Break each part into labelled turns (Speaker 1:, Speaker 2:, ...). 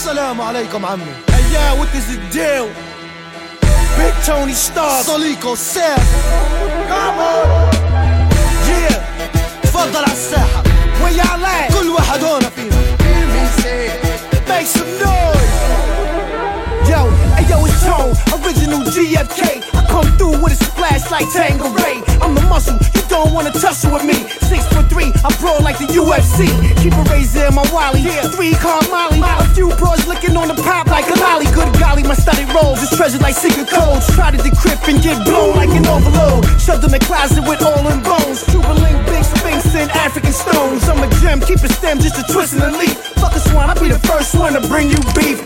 Speaker 1: السلام عليكم عمي. هيا وات از ديل بيج توني ستار سوليكو سيف كامون يا تفضل على الساحة. ويا علي كل واحد هون فينا. I come through with a splash like Tangeray. I'm the muscle, you don't wanna tussle with me. Six foot three, I brawl like the UFC. Keep a razor in my wallet, yeah. Three car molly. A few bros looking on the pop like a lolly. Good golly, my study rolls is treasured like secret codes. Try to decrypt and get blown like an overload. Shoved in the closet with all in bones. Cuban big sphinx, and African stones. I'm a gem, keep a stem just a twist and a leaf. Fuck a swan, I'll be the first one to bring you beef.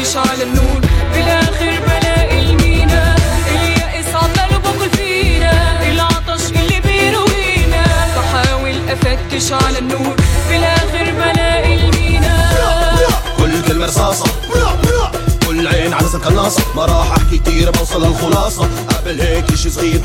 Speaker 2: افتش على النور في الآخر بلاقي المينا اليائس عمال باكل فينا العطش اللي بيروينا. بحاول افتش على النور في الآخر بلاقي إلمينا.
Speaker 3: كل كلمة رصاصة. عدسة قناصة ما راح أحكي كتير بوصل للخلاصة قبل هيك إشي صغير.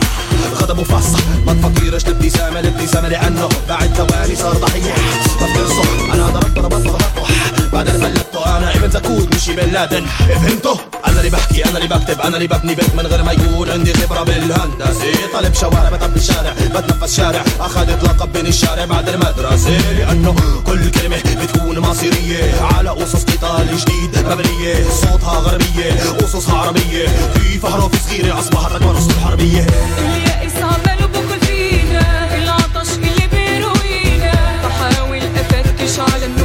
Speaker 3: غضب وفصة ما تفكرش الابتسامة الابتسامة لأنه بعد ثواني صار ضحية بفرصه أنا ضربت ضربت ضربته بعد اللي فلتته أنا ابن زكوت مشي بن لادن. فهمته؟ أنا اللي بحكي أنا اللي بكتب أنا اللي ببني بيت. من غير ما يكون عندي خبرة بالهندسة. طالب شوارع بتعب الشارع بتنفس شارع. اخذت لقب بين الشارع بعد المدرسة. لأنه كل كلمة بتكون مصيرية. على قصص قتال جديد مبنية. صوتها غربية. قصصها عربية في فهرة في صغيرة أصبحت أكبر أسطول حربية
Speaker 2: اليائس عمال باكل فينا العطش اللي بيروينا. بحاول افتش على النور.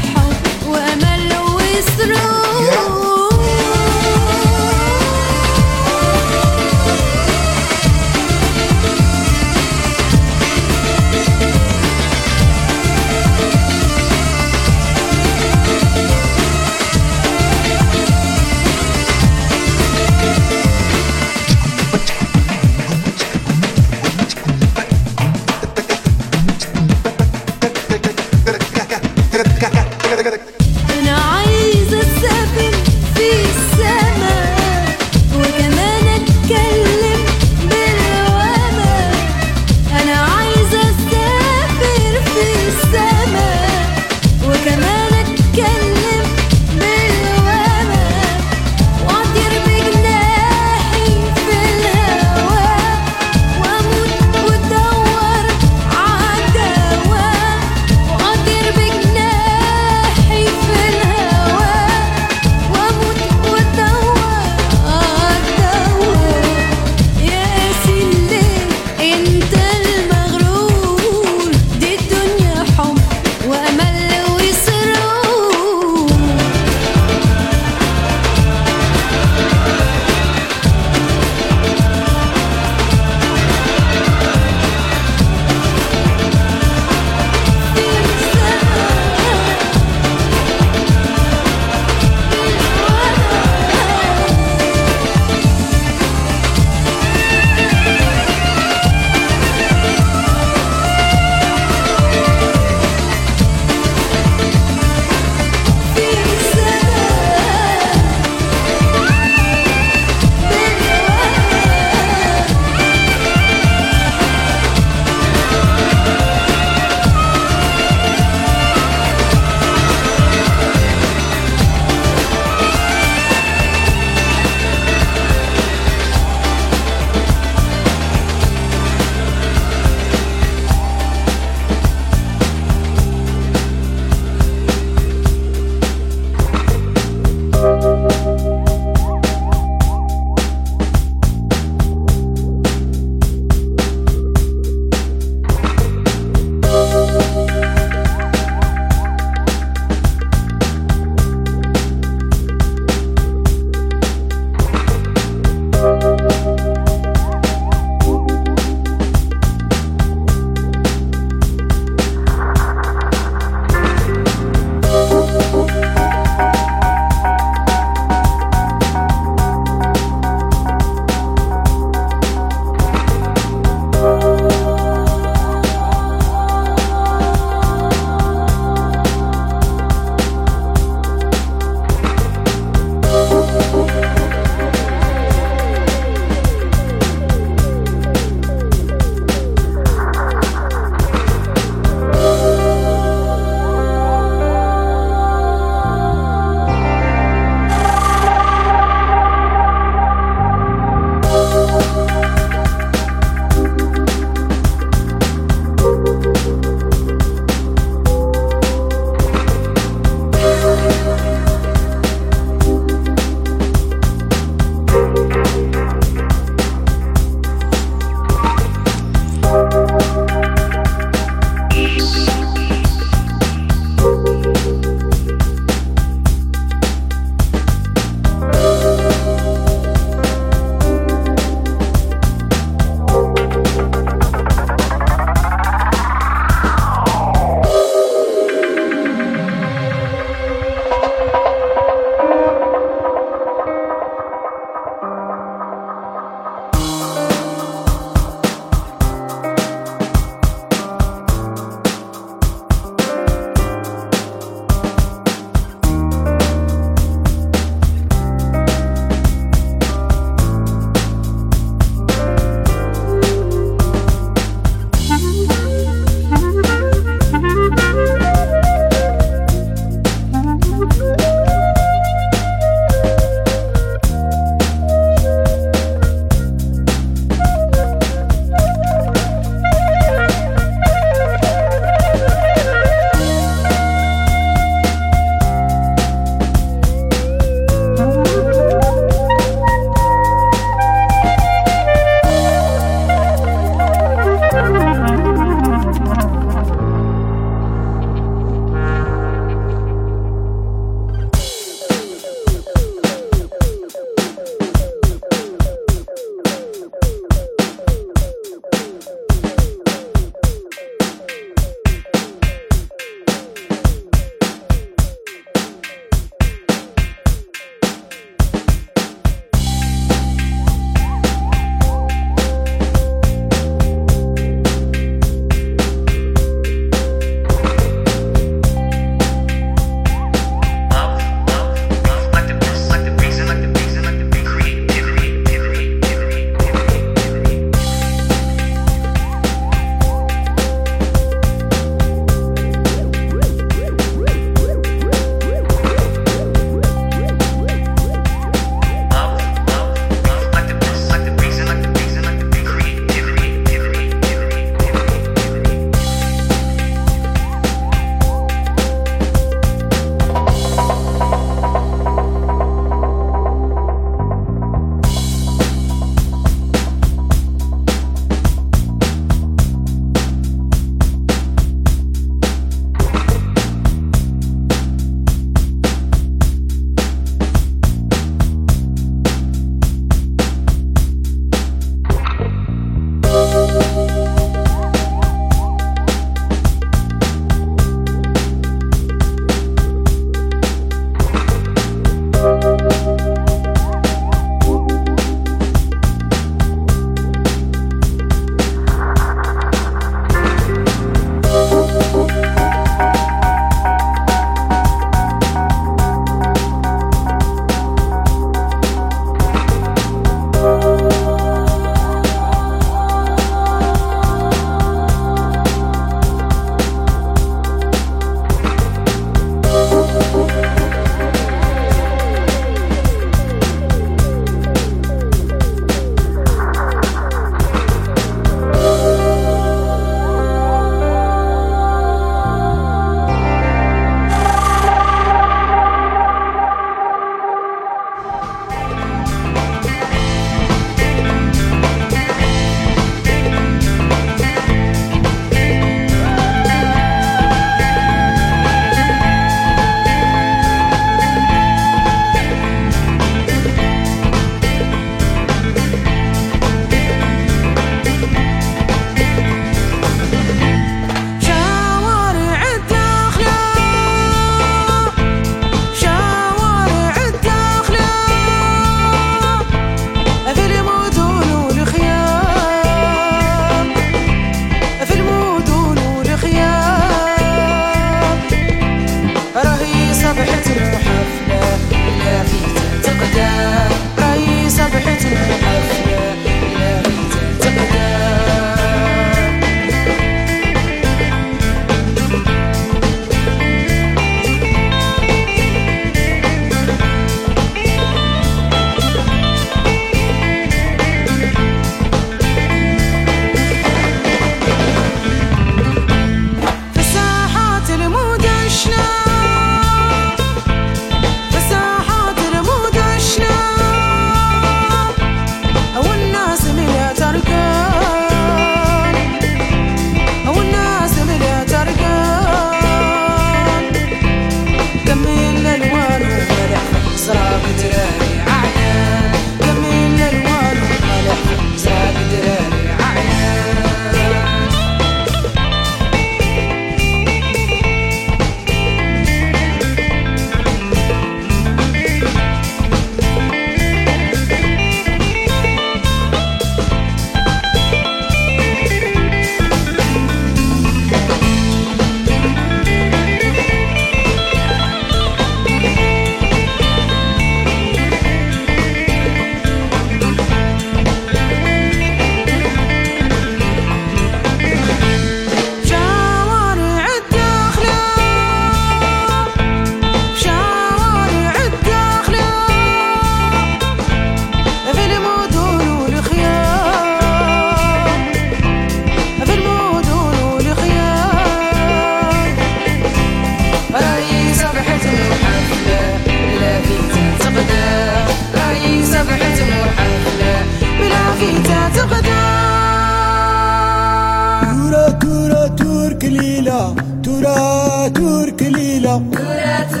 Speaker 4: out.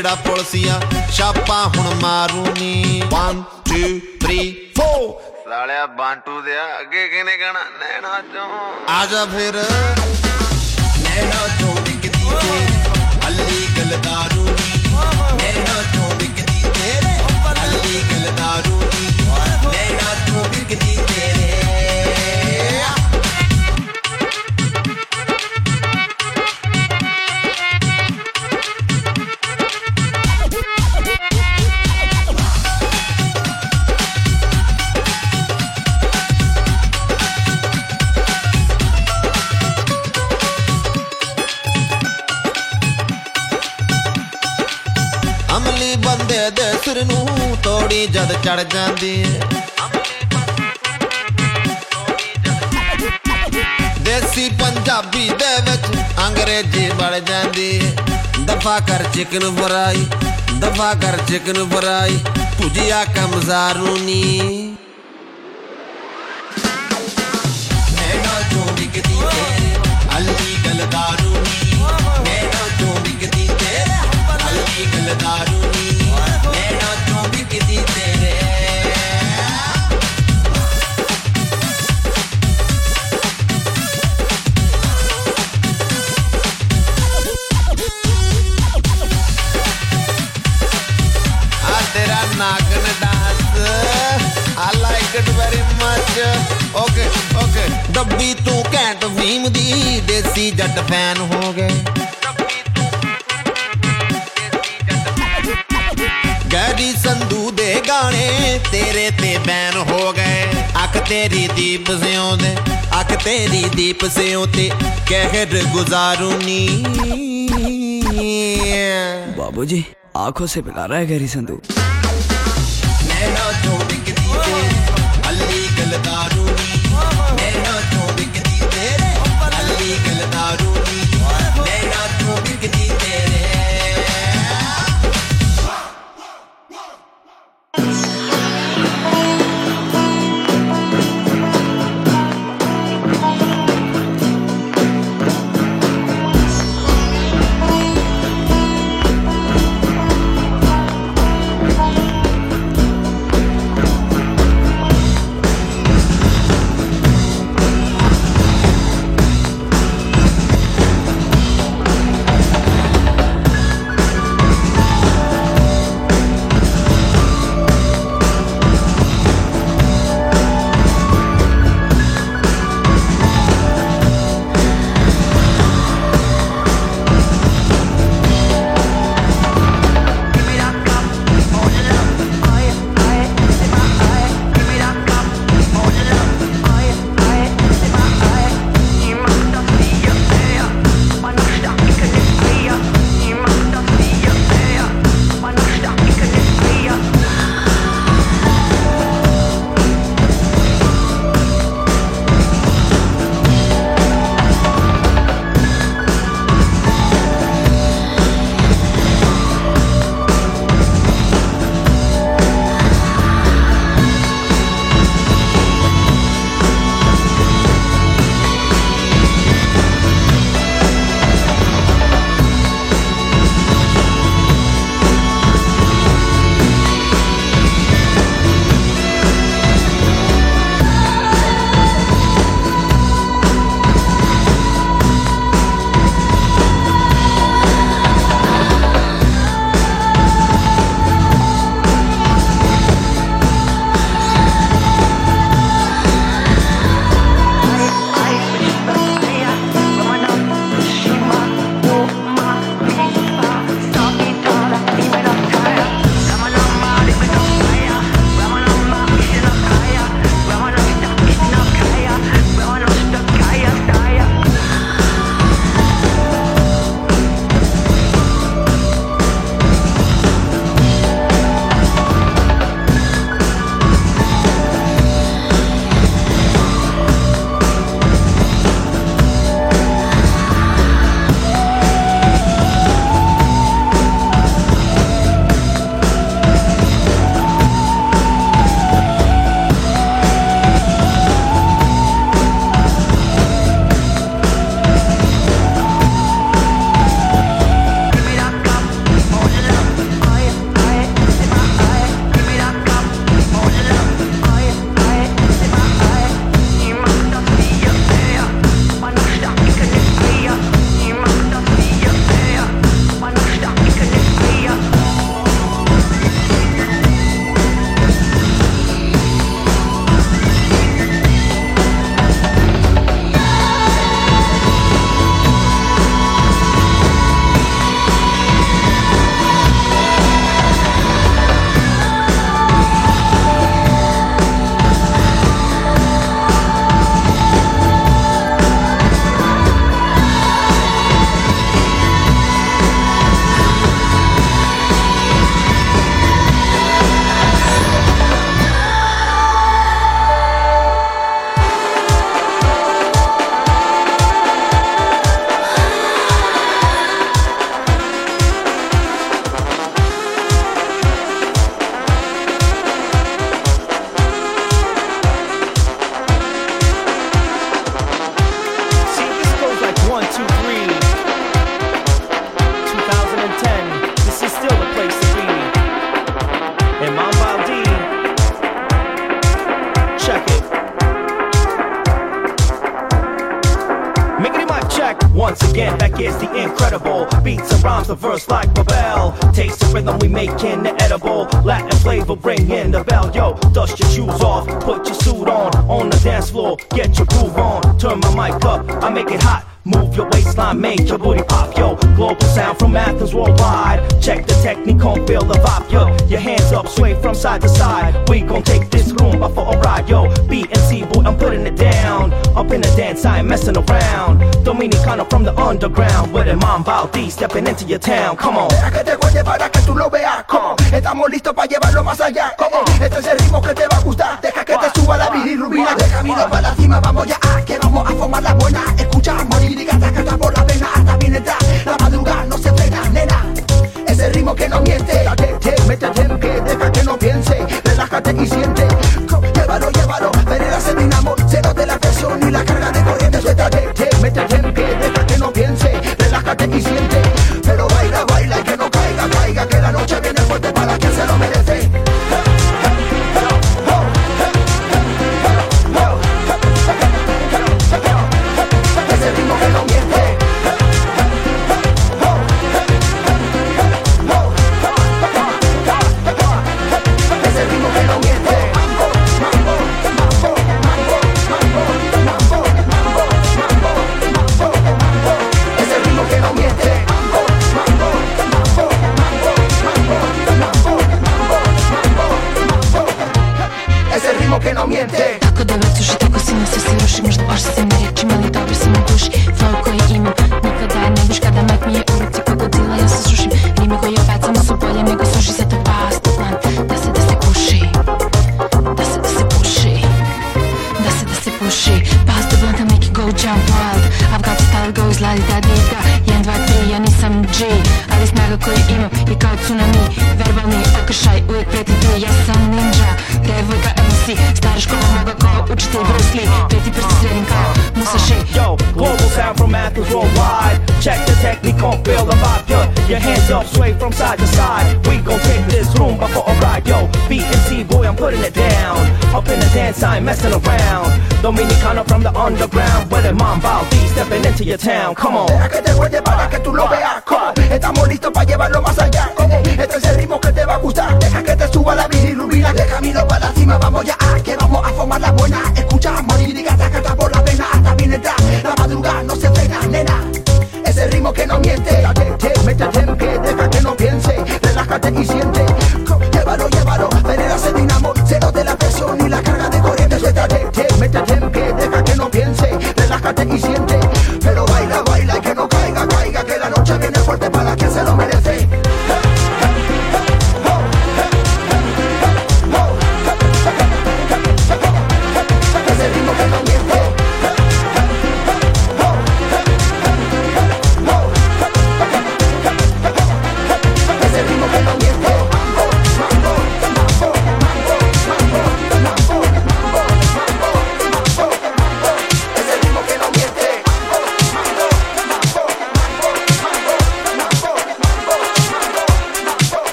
Speaker 4: ਜਿਹੜਾ ਪੁਲਸੀਆਂ ਛਾਪਾ ਹੁਣ ਮਾਰੂ ਨੀ 1 2 3 4
Speaker 5: ਸਾਲਿਆ ਬਾਂਟੂ ਦਿਆ ਅੱਗੇ ਕਿਨੇ ਗਾਣਾ ਨੈਣਾ ਚੋਂ
Speaker 4: ਆ ਜਾ ਫਿਰ ਨੈਣਾ ਚੋਂ चिकन बुराई दबा कर चिकन बराई पूजिया कमजारू नी तेरी दीप से उते कहर गुजारूनी
Speaker 6: बाबूजी आँखों से पिला रहा है गहरी
Speaker 7: संदूक। Your town, come